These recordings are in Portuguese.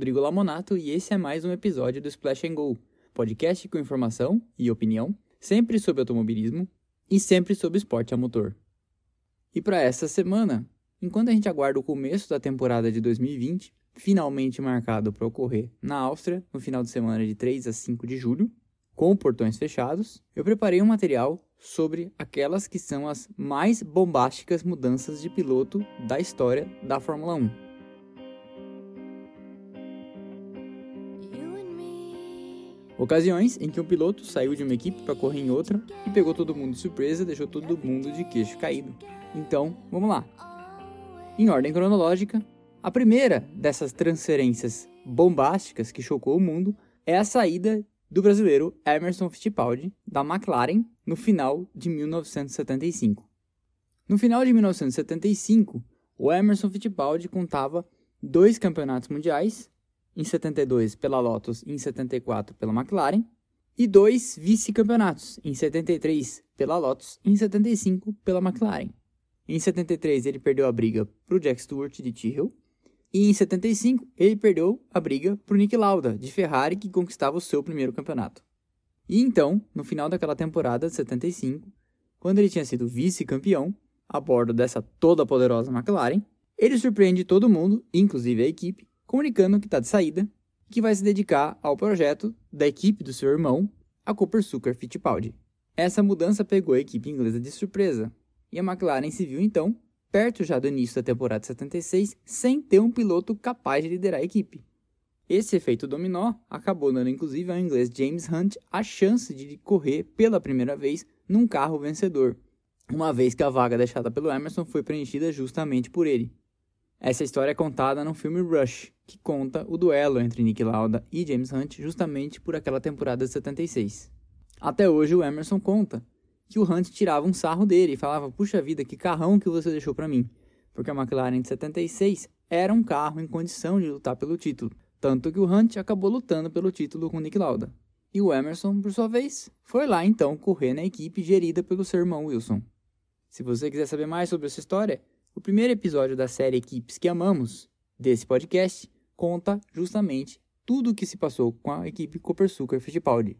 Rodrigo Lamonato e esse é mais um episódio do Splash and Go, podcast com informação e opinião, sempre sobre automobilismo e sempre sobre esporte a motor. E para essa semana, enquanto a gente aguarda o começo da temporada de 2020, finalmente marcado para ocorrer na Áustria no final de semana de 3 a 5 de julho, com portões fechados, eu preparei um material sobre aquelas que são as mais bombásticas mudanças de piloto da história da Fórmula 1. Ocasiões em que um piloto saiu de uma equipe para correr em outra e pegou todo mundo de surpresa, deixou todo mundo de queixo caído. Então, vamos lá. Em ordem cronológica, a primeira dessas transferências bombásticas que chocou o mundo é a saída do brasileiro Emerson Fittipaldi da McLaren no final de 1975. No final de 1975, o Emerson Fittipaldi contava dois campeonatos mundiais em 72 pela Lotus e em 74 pela McLaren, e dois vice-campeonatos, em 73 pela Lotus e em 75 pela McLaren. Em 73 ele perdeu a briga para o Jack Stewart de Tyrrell, e em 75 ele perdeu a briga para o Nick Lauda de Ferrari, que conquistava o seu primeiro campeonato. E então, no final daquela temporada de 75, quando ele tinha sido vice-campeão, a bordo dessa toda poderosa McLaren, ele surpreende todo mundo, inclusive a equipe, comunicando que está de saída e que vai se dedicar ao projeto da equipe do seu irmão, a Cooper Sucker Fittipaldi. Essa mudança pegou a equipe inglesa de surpresa, e a McLaren se viu então perto já do início da temporada 76 sem ter um piloto capaz de liderar a equipe. Esse efeito dominó acabou dando inclusive ao inglês James Hunt a chance de correr pela primeira vez num carro vencedor, uma vez que a vaga deixada pelo Emerson foi preenchida justamente por ele. Essa história é contada no filme Rush, que conta o duelo entre Nick Lauda e James Hunt justamente por aquela temporada de 76. Até hoje o Emerson conta que o Hunt tirava um sarro dele e falava: "Puxa vida, que carrão que você deixou para mim", porque a McLaren de 76 era um carro em condição de lutar pelo título, tanto que o Hunt acabou lutando pelo título com Nick Lauda. E o Emerson, por sua vez, foi lá então correr na equipe gerida pelo seu irmão Wilson. Se você quiser saber mais sobre essa história, o primeiro episódio da série Equipes que Amamos, desse podcast, conta justamente tudo o que se passou com a equipe Copersucar Fittipaldi.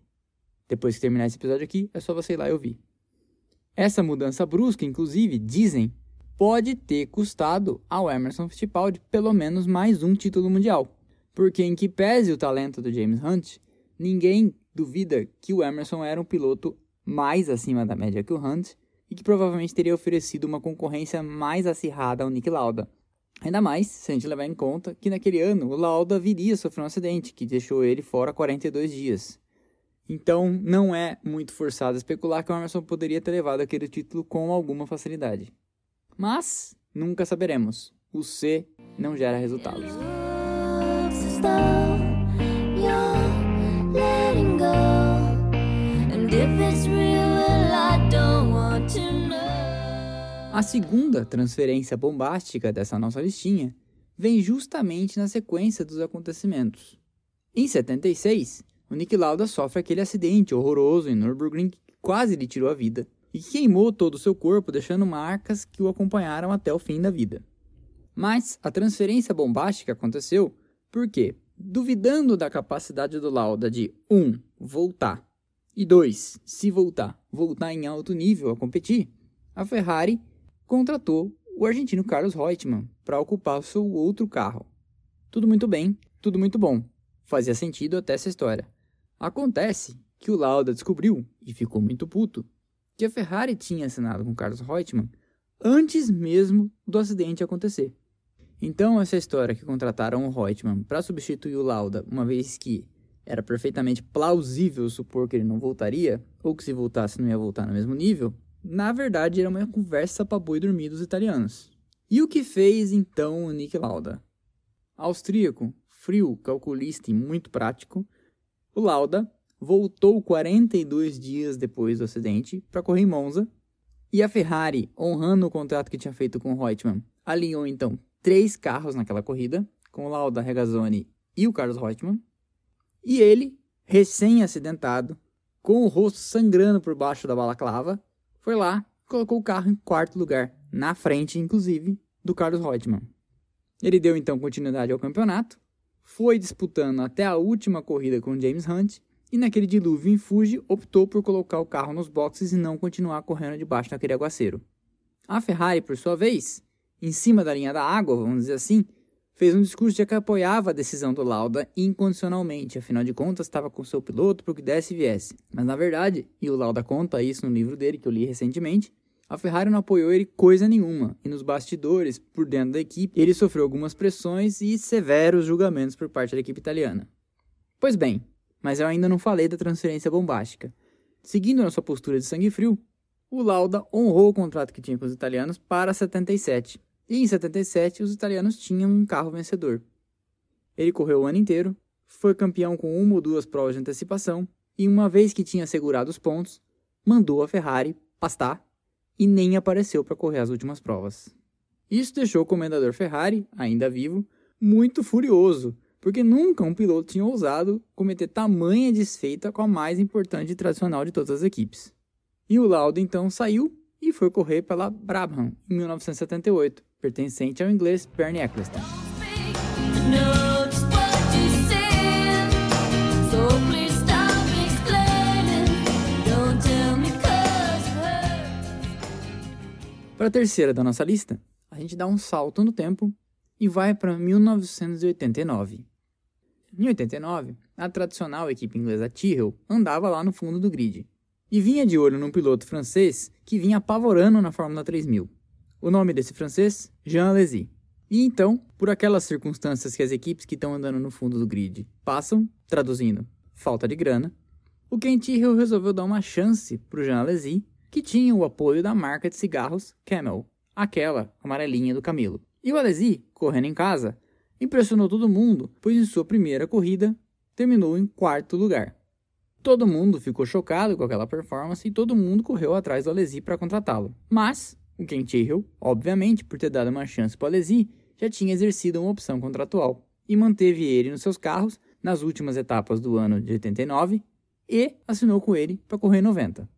Depois que terminar esse episódio aqui, é só você ir lá e ouvir. Essa mudança brusca, inclusive, dizem, pode ter custado ao Emerson Fittipaldi pelo menos mais um título mundial. Porque em que pese o talento do James Hunt, ninguém duvida que o Emerson era um piloto mais acima da média que o Hunt e que provavelmente teria oferecido uma concorrência mais acirrada ao Nick Lauda. Ainda mais se a gente levar em conta que naquele ano o Lauda viria a sofrer um acidente que deixou ele fora 42 dias. Então não é muito forçado especular que o Emerson poderia ter levado aquele título com alguma facilidade. Mas nunca saberemos. O C não gera resultados. A segunda transferência bombástica dessa nossa listinha vem justamente na sequência dos acontecimentos. Em 76, o Nick Lauda sofre aquele acidente horroroso em Nürburgring que quase lhe tirou a vida e que queimou todo o seu corpo, deixando marcas que o acompanharam até o fim da vida. Mas a transferência bombástica aconteceu porque, duvidando da capacidade do Lauda de 1. Um, voltar e 2. Se voltar, voltar em alto nível a competir, a Ferrari contratou o argentino Carlos Reutemann para ocupar o seu outro carro. Tudo muito bem, tudo muito bom. Fazia sentido até essa história. Acontece que o Lauda descobriu, e ficou muito puto, que a Ferrari tinha assinado com Carlos Reutemann antes mesmo do acidente acontecer. Então, essa história que contrataram o Reutemann para substituir o Lauda, uma vez que era perfeitamente plausível supor que ele não voltaria, ou que se voltasse não ia voltar no mesmo nível, na verdade, era uma conversa para boi dormir dos italianos. E o que fez então o Nick Lauda? Austríaco, frio, calculista e muito prático, o Lauda voltou 42 dias depois do acidente para correr em Monza e a Ferrari, honrando o contrato que tinha feito com o Reutemann, alinhou então três carros naquela corrida, com o Lauda, Regazzoni e o Carlos Reutemann. E ele, recém-acidentado, com o rosto sangrando por baixo da balaclava, foi lá colocou o carro em quarto lugar, na frente, inclusive, do Carlos Reutemann. Ele deu então continuidade ao campeonato foi disputando até a última corrida com James Hunt e naquele dilúvio em Fuji optou por colocar o carro nos boxes e não continuar correndo debaixo daquele aguaceiro. A Ferrari, por sua vez, em cima da linha da água, vamos dizer assim, fez um discurso de que apoiava a decisão do Lauda incondicionalmente, afinal de contas estava com seu piloto para o que desse e viesse. Mas na verdade, e o Lauda conta isso no livro dele que eu li recentemente, a Ferrari não apoiou ele coisa nenhuma, e nos bastidores, por dentro da equipe, ele sofreu algumas pressões e severos julgamentos por parte da equipe italiana. Pois bem, mas eu ainda não falei da transferência bombástica. Seguindo nossa postura de sangue frio, o Lauda honrou o contrato que tinha com os italianos para 77. E em 77 os italianos tinham um carro vencedor. Ele correu o ano inteiro, foi campeão com uma ou duas provas de antecipação e uma vez que tinha assegurado os pontos, mandou a Ferrari pastar e nem apareceu para correr as últimas provas. Isso deixou o comendador Ferrari, ainda vivo, muito furioso, porque nunca um piloto tinha ousado cometer tamanha desfeita com a mais importante e tradicional de todas as equipes. E o Lauda então saiu e foi correr pela Brabham em 1978, pertencente ao inglês Bernie Eccleston. Para a terceira da nossa lista, a gente dá um salto no tempo e vai para 1989. Em 89, a tradicional equipe inglesa Tyrrell andava lá no fundo do grid e vinha de olho num piloto francês que vinha apavorando na Fórmula 3000. O nome desse francês? Jean Alesi. E então, por aquelas circunstâncias que as equipes que estão andando no fundo do grid passam, traduzindo, falta de grana, o Ken Tyrrell resolveu dar uma chance para o Jean Alesi que tinha o apoio da marca de cigarros Camel, aquela amarelinha do Camilo. E o Alesi, correndo em casa, impressionou todo mundo, pois em sua primeira corrida terminou em quarto lugar. Todo mundo ficou chocado com aquela performance e todo mundo correu atrás do Alesi para contratá-lo. Mas o Ken Tyrrell, obviamente, por ter dado uma chance para o Alesi, já tinha exercido uma opção contratual e manteve ele nos seus carros nas últimas etapas do ano de 89 e assinou com ele para correr 90.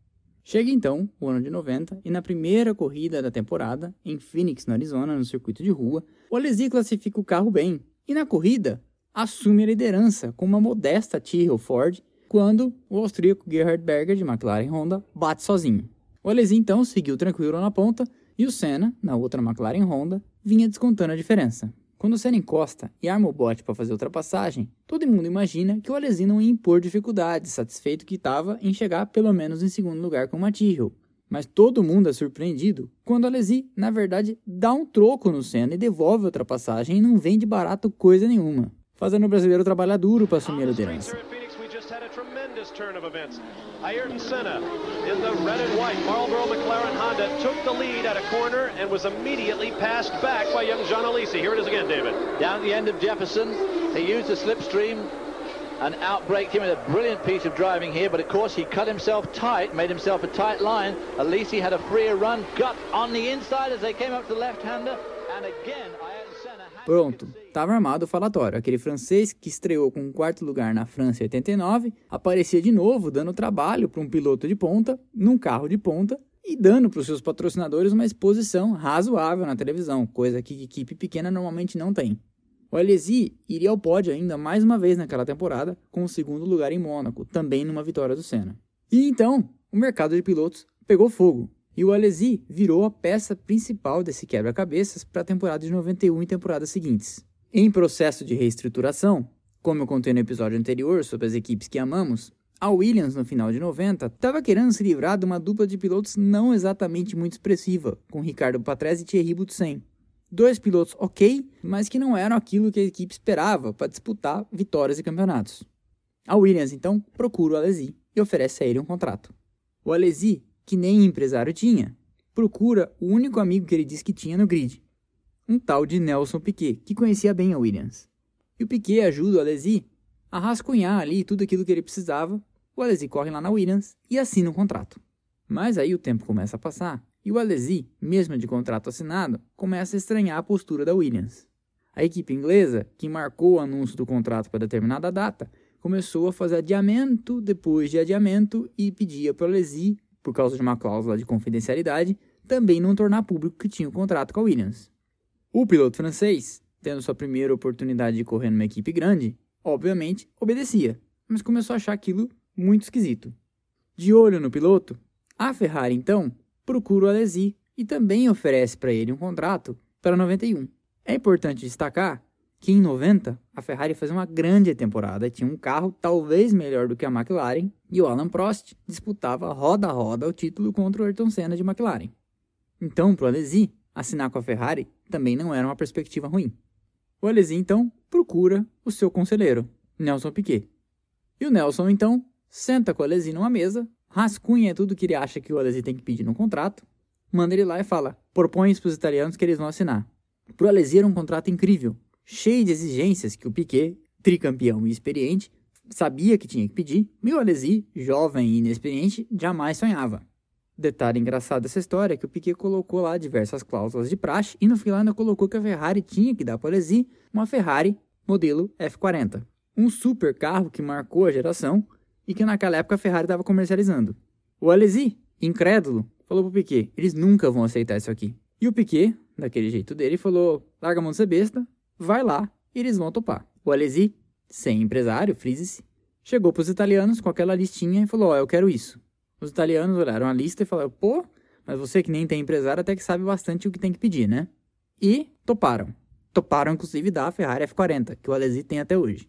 Chega então o ano de 90 e na primeira corrida da temporada, em Phoenix, no Arizona, no circuito de rua, o Alesi classifica o carro bem e na corrida assume a liderança com uma modesta Tyrrell Ford quando o austríaco Gerhard Berger de McLaren Honda bate sozinho. O Alesi então seguiu tranquilo na ponta e o Senna, na outra McLaren Honda, vinha descontando a diferença. Quando o Senna encosta e arma o bote para fazer a ultrapassagem, todo mundo imagina que o Alesi não ia impor dificuldades, satisfeito que estava em chegar pelo menos em segundo lugar com o Tyrrell. Mas todo mundo é surpreendido quando o Alesi, na verdade, dá um troco no Senna e devolve a ultrapassagem e não vende barato coisa nenhuma, fazendo o brasileiro trabalhar duro para assumir a liderança. Ayrton Senna in the red and white Marlboro McLaren Honda took the lead at a corner and was immediately passed back by young John Alesi. Here it is again, David. Down the end of Jefferson, he used the slipstream and outbraked him in a brilliant piece of driving here, but of course he cut himself tight, made himself a tight line. Alesi had a freer run, got on the inside as they came up to the left-hander, and again, Pronto, estava armado o falatório. Aquele francês que estreou com um quarto lugar na França em 89 aparecia de novo dando trabalho para um piloto de ponta, num carro de ponta, e dando para os seus patrocinadores uma exposição razoável na televisão, coisa que equipe pequena normalmente não tem. O Alesi iria ao pódio ainda mais uma vez naquela temporada, com o segundo lugar em Mônaco, também numa vitória do Senna. E então, o mercado de pilotos pegou fogo. E o Alesi virou a peça principal desse quebra-cabeças para a temporada de 91 e temporadas seguintes. Em processo de reestruturação, como eu contei no episódio anterior sobre as equipes que amamos, a Williams, no final de 90, estava querendo se livrar de uma dupla de pilotos não exatamente muito expressiva, com Ricardo Patrese e Thierry Boutsen. Dois pilotos ok, mas que não eram aquilo que a equipe esperava para disputar vitórias e campeonatos. A Williams, então, procura o Alesi e oferece a ele um contrato. O Alesi que nem empresário tinha. Procura o único amigo que ele disse que tinha no grid, um tal de Nelson Piquet, que conhecia bem a Williams. E o Piquet ajuda o Alesi a rascunhar ali tudo aquilo que ele precisava. O Alesi corre lá na Williams e assina um contrato. Mas aí o tempo começa a passar e o Alesi, mesmo de contrato assinado, começa a estranhar a postura da Williams. A equipe inglesa, que marcou o anúncio do contrato para determinada data, começou a fazer adiamento depois de adiamento e pedia para o Alesi por causa de uma cláusula de confidencialidade, também não tornar público que tinha o um contrato com a Williams. O piloto francês tendo sua primeira oportunidade de correr numa equipe grande, obviamente obedecia, mas começou a achar aquilo muito esquisito. De olho no piloto, a Ferrari então procura o Alesi e também oferece para ele um contrato para 91. É importante destacar que em 90 a Ferrari fazia uma grande temporada, tinha um carro talvez melhor do que a McLaren e o Alan Prost disputava roda a roda o título contra o Ayrton Senna de McLaren. Então, para o Alesi, assinar com a Ferrari também não era uma perspectiva ruim. O Alesi então procura o seu conselheiro, Nelson Piquet. E o Nelson então senta com o Alesi numa mesa, rascunha tudo que ele acha que o Alesi tem que pedir no contrato, manda ele lá e fala: propõe isso para os italianos que eles vão assinar. Para o Alesi era um contrato incrível, cheio de exigências que o Piquet, tricampeão e experiente, sabia que tinha que pedir, e o Alesi, jovem e inexperiente, jamais sonhava. Detalhe engraçado dessa história é que o Piquet colocou lá diversas cláusulas de praxe e no final ainda colocou que a Ferrari tinha que dar para o Alesi uma Ferrari modelo F40. Um super carro que marcou a geração e que naquela época a Ferrari estava comercializando. O Alesi, incrédulo, falou para o Piquet, eles nunca vão aceitar isso aqui. E o Piquet, daquele jeito dele, falou, larga a mão de ser besta, vai lá e eles vão topar. O Alesi, sem empresário, frise-se, chegou para os italianos com aquela listinha e falou: Ó, oh, eu quero isso. Os italianos olharam a lista e falaram: pô, mas você que nem tem empresário até que sabe bastante o que tem que pedir, né? E toparam. Toparam, inclusive, da Ferrari F40, que o Alesi tem até hoje.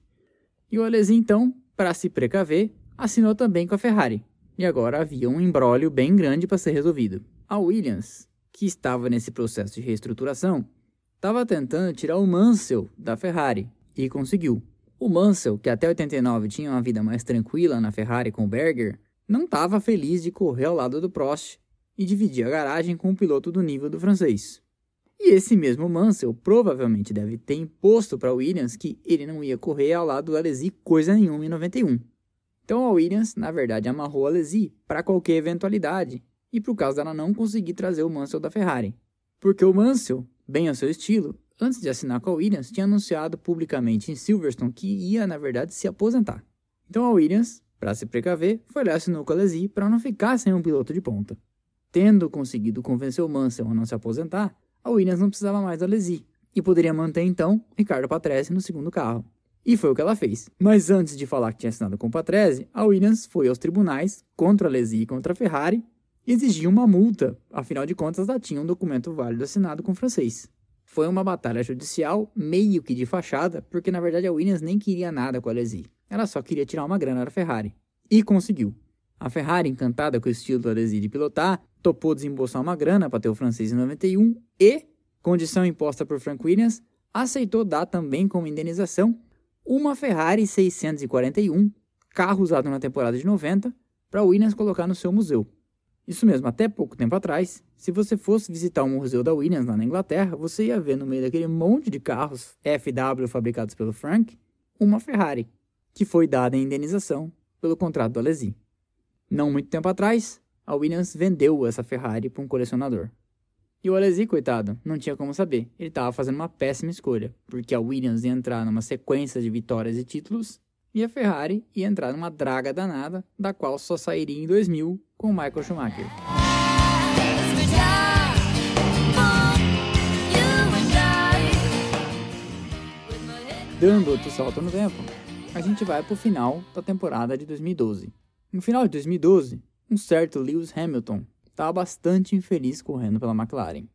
E o Alesi, então, para se precaver, assinou também com a Ferrari. E agora havia um embrólio bem grande para ser resolvido. A Williams, que estava nesse processo de reestruturação, estava tentando tirar o Mansell da Ferrari e conseguiu. O Mansell, que até 89 tinha uma vida mais tranquila na Ferrari com o Berger, não estava feliz de correr ao lado do Prost e dividir a garagem com um piloto do nível do francês. E esse mesmo Mansell provavelmente deve ter imposto para Williams que ele não ia correr ao lado do Alesi coisa nenhuma em 91. Então a Williams, na verdade, amarrou a Alesi para qualquer eventualidade e por causa dela não conseguir trazer o Mansell da Ferrari. Porque o Mansell bem ao seu estilo, antes de assinar com a Williams, tinha anunciado publicamente em Silverstone que ia, na verdade, se aposentar. Então a Williams, para se precaver, foi lá assinou com a Alesi para não ficar sem um piloto de ponta. Tendo conseguido convencer o Mansell a não se aposentar, a Williams não precisava mais da Alesi e poderia manter então Ricardo Patrese no segundo carro. E foi o que ela fez. Mas antes de falar que tinha assinado com o Patrese, a Williams foi aos tribunais contra a Alesi e contra a Ferrari exigia uma multa, afinal de contas ela tinha um documento válido assinado com o francês. Foi uma batalha judicial meio que de fachada, porque na verdade a Williams nem queria nada com a Alesi. Ela só queria tirar uma grana da Ferrari. E conseguiu. A Ferrari, encantada com o estilo do Alesi de pilotar, topou desembolsar uma grana para ter o francês em 91 e, condição imposta por Frank Williams, aceitou dar também como indenização uma Ferrari 641, carro usado na temporada de 90, para Williams colocar no seu museu. Isso mesmo, até pouco tempo atrás, se você fosse visitar o museu da Williams lá na Inglaterra, você ia ver no meio daquele monte de carros FW fabricados pelo Frank, uma Ferrari, que foi dada em indenização pelo contrato do Alesi. Não muito tempo atrás, a Williams vendeu essa Ferrari para um colecionador. E o Alesi, coitado, não tinha como saber. Ele estava fazendo uma péssima escolha, porque a Williams ia entrar numa sequência de vitórias e títulos e a Ferrari ia entrar numa draga danada, da qual só sairia em 2000 com Michael Schumacher. Dando outro salto no tempo, a gente vai para o final da temporada de 2012. No final de 2012, um certo Lewis Hamilton estava bastante infeliz correndo pela McLaren.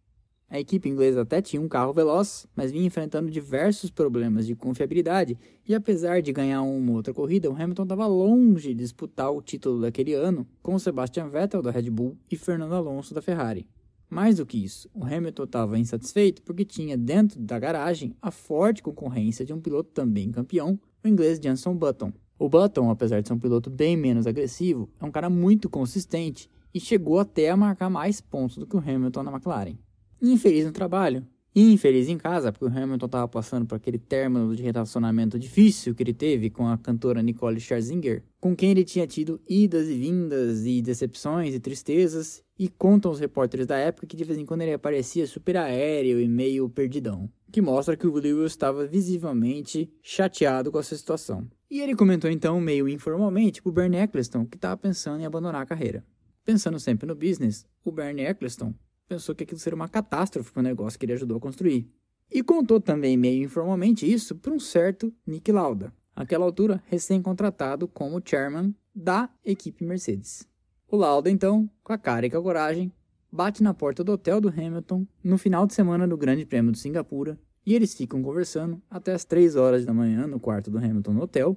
A equipe inglesa até tinha um carro veloz, mas vinha enfrentando diversos problemas de confiabilidade e apesar de ganhar uma outra corrida, o Hamilton estava longe de disputar o título daquele ano com Sebastian Vettel da Red Bull e Fernando Alonso da Ferrari. Mais do que isso, o Hamilton estava insatisfeito porque tinha dentro da garagem a forte concorrência de um piloto também campeão, o inglês Jenson Button. O Button, apesar de ser um piloto bem menos agressivo, é um cara muito consistente e chegou até a marcar mais pontos do que o Hamilton na McLaren infeliz no trabalho infeliz em casa, porque o Hamilton estava passando por aquele término de relacionamento difícil que ele teve com a cantora Nicole Scherzinger, com quem ele tinha tido idas e vindas e decepções e tristezas, e contam os repórteres da época que de vez em quando ele aparecia super aéreo e meio perdidão, que mostra que o Lewis estava visivelmente chateado com essa situação. E ele comentou então, meio informalmente, para o Bernie Eccleston, que estava pensando em abandonar a carreira. Pensando sempre no business, o Bernie Eccleston pensou que aquilo seria uma catástrofe para o negócio que ele ajudou a construir. E contou também meio informalmente isso para um certo Nick Lauda, aquela altura recém-contratado como chairman da equipe Mercedes. O Lauda, então, com a cara e com a coragem, bate na porta do hotel do Hamilton no final de semana do Grande Prêmio de Singapura e eles ficam conversando até as 3 horas da manhã no quarto do Hamilton no hotel,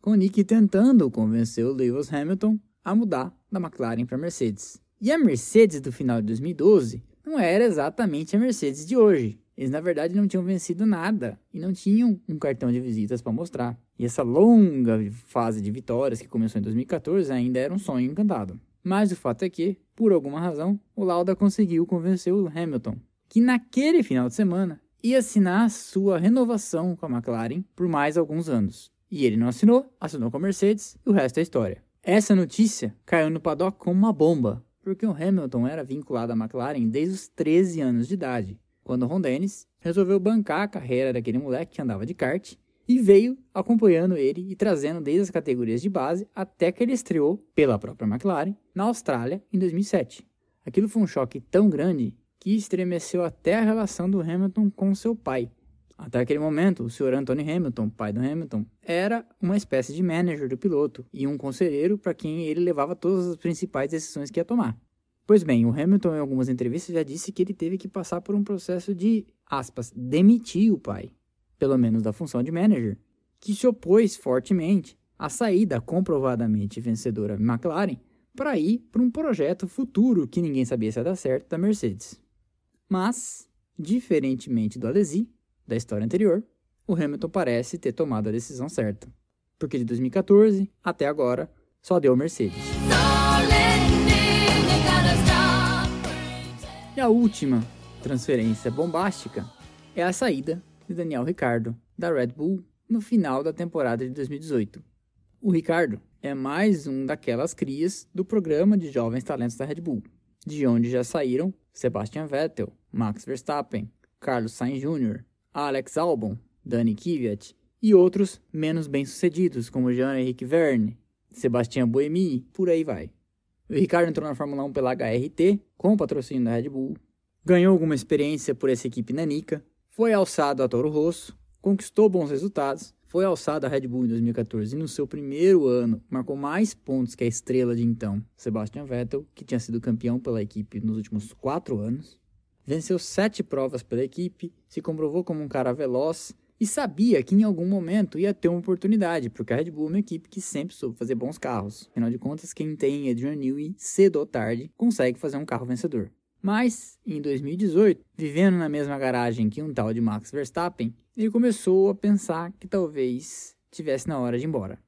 com Nick tentando convencer o Lewis Hamilton a mudar da McLaren para Mercedes. E a Mercedes do final de 2012 não era exatamente a Mercedes de hoje. Eles, na verdade, não tinham vencido nada e não tinham um cartão de visitas para mostrar. E essa longa fase de vitórias que começou em 2014 ainda era um sonho encantado. Mas o fato é que, por alguma razão, o Lauda conseguiu convencer o Hamilton, que naquele final de semana ia assinar sua renovação com a McLaren por mais alguns anos. E ele não assinou, assinou com a Mercedes e o resto é história. Essa notícia caiu no paddock como uma bomba, porque o Hamilton era vinculado à McLaren desde os 13 anos de idade, quando Ron Dennis resolveu bancar a carreira daquele moleque que andava de kart e veio acompanhando ele e trazendo desde as categorias de base até que ele estreou pela própria McLaren na Austrália em 2007. Aquilo foi um choque tão grande que estremeceu até a relação do Hamilton com seu pai. Até aquele momento, o Sr. Anthony Hamilton, pai do Hamilton, era uma espécie de manager do piloto e um conselheiro para quem ele levava todas as principais decisões que ia tomar. Pois bem, o Hamilton, em algumas entrevistas, já disse que ele teve que passar por um processo de, aspas, demitir o pai pelo menos da função de manager, que se opôs fortemente à saída comprovadamente vencedora McLaren para ir para um projeto futuro que ninguém sabia se ia dar certo da Mercedes. Mas, diferentemente do Alesi, da história anterior, o Hamilton parece ter tomado a decisão certa, porque de 2014 até agora só deu Mercedes. E a última transferência bombástica é a saída de Daniel Ricardo, da Red Bull, no final da temporada de 2018. O Ricardo é mais um daquelas crias do programa de jovens talentos da Red Bull, de onde já saíram Sebastian Vettel, Max Verstappen, Carlos Sainz Jr., Alex Albon, Dani Kvyat e outros menos bem-sucedidos, como Jean-Henrique Verne, Sebastian Buemi, por aí vai. O Ricardo entrou na Fórmula 1 pela HRT, com o patrocínio da Red Bull, ganhou alguma experiência por essa equipe nanica, foi alçado a Toro Rosso, conquistou bons resultados, foi alçado a Red Bull em 2014 e no seu primeiro ano marcou mais pontos que a estrela de então, Sebastian Vettel, que tinha sido campeão pela equipe nos últimos quatro anos. Venceu sete provas pela equipe, se comprovou como um cara veloz e sabia que em algum momento ia ter uma oportunidade, porque a Red Bull é uma equipe que sempre soube fazer bons carros. Afinal de contas, quem tem Adrian Newey, cedo ou tarde, consegue fazer um carro vencedor. Mas, em 2018, vivendo na mesma garagem que um tal de Max Verstappen, ele começou a pensar que talvez tivesse na hora de ir embora.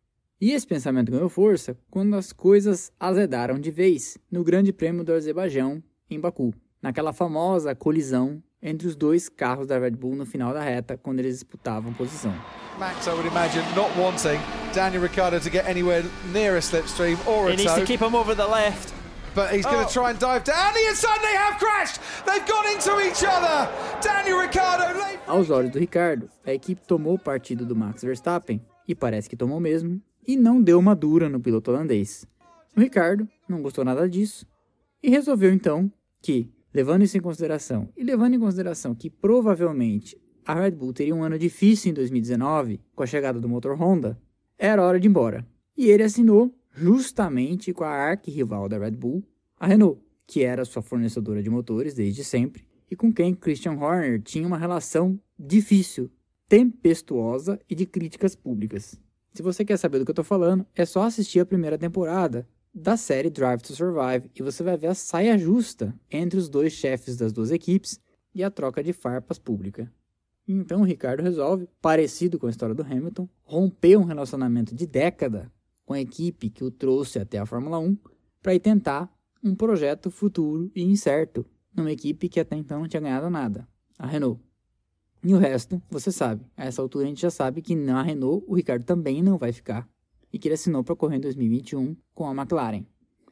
E esse pensamento ganhou força quando as coisas azedaram de vez no Grande Prêmio do Azerbaijão, em Baku, naquela famosa colisão entre os dois carros da Red Bull no final da reta, quando eles disputavam posição. Max, I would imagine, not wanting Daniel Ricciardo to get anywhere near a slipstream or a He needs to keep him over the left. But he's going to oh. try and dive down. And suddenly have crashed. They've gone into each other. Daniel Ricciardo. Aos olhos do Ricardo, a equipe tomou partido do Max Verstappen e parece que tomou mesmo e não deu uma dura no piloto holandês. O Ricardo não gostou nada disso e resolveu então que, levando isso em consideração e levando em consideração que provavelmente a Red Bull teria um ano difícil em 2019 com a chegada do motor Honda, era hora de ir embora. E ele assinou justamente com a arqui-rival da Red Bull, a Renault, que era sua fornecedora de motores desde sempre, e com quem Christian Horner tinha uma relação difícil, tempestuosa e de críticas públicas. Se você quer saber do que eu estou falando, é só assistir a primeira temporada da série Drive to Survive e você vai ver a saia justa entre os dois chefes das duas equipes e a troca de farpas pública. Então o Ricardo resolve, parecido com a história do Hamilton, romper um relacionamento de década com a equipe que o trouxe até a Fórmula 1 para ir tentar um projeto futuro e incerto numa equipe que até então não tinha ganhado nada, a Renault. E o resto, você sabe. A essa altura a gente já sabe que na Renault o Ricardo também não vai ficar e que ele assinou para correr em 2021 com a McLaren.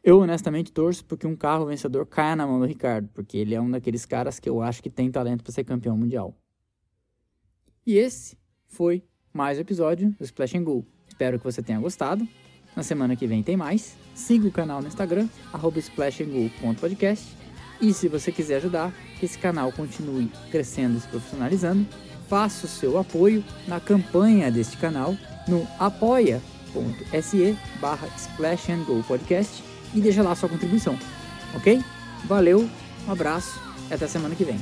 Eu honestamente torço porque um carro vencedor caia na mão do Ricardo, porque ele é um daqueles caras que eu acho que tem talento para ser campeão mundial. E esse foi mais um episódio do Splash and Go. Espero que você tenha gostado. Na semana que vem tem mais. Siga o canal no Instagram, splashandgo.podcast. E se você quiser ajudar que esse canal continue crescendo e se profissionalizando, faça o seu apoio na campanha deste canal no apoia.se barra Splash and Go Podcast e deixa lá sua contribuição, ok? Valeu, um abraço e até semana que vem.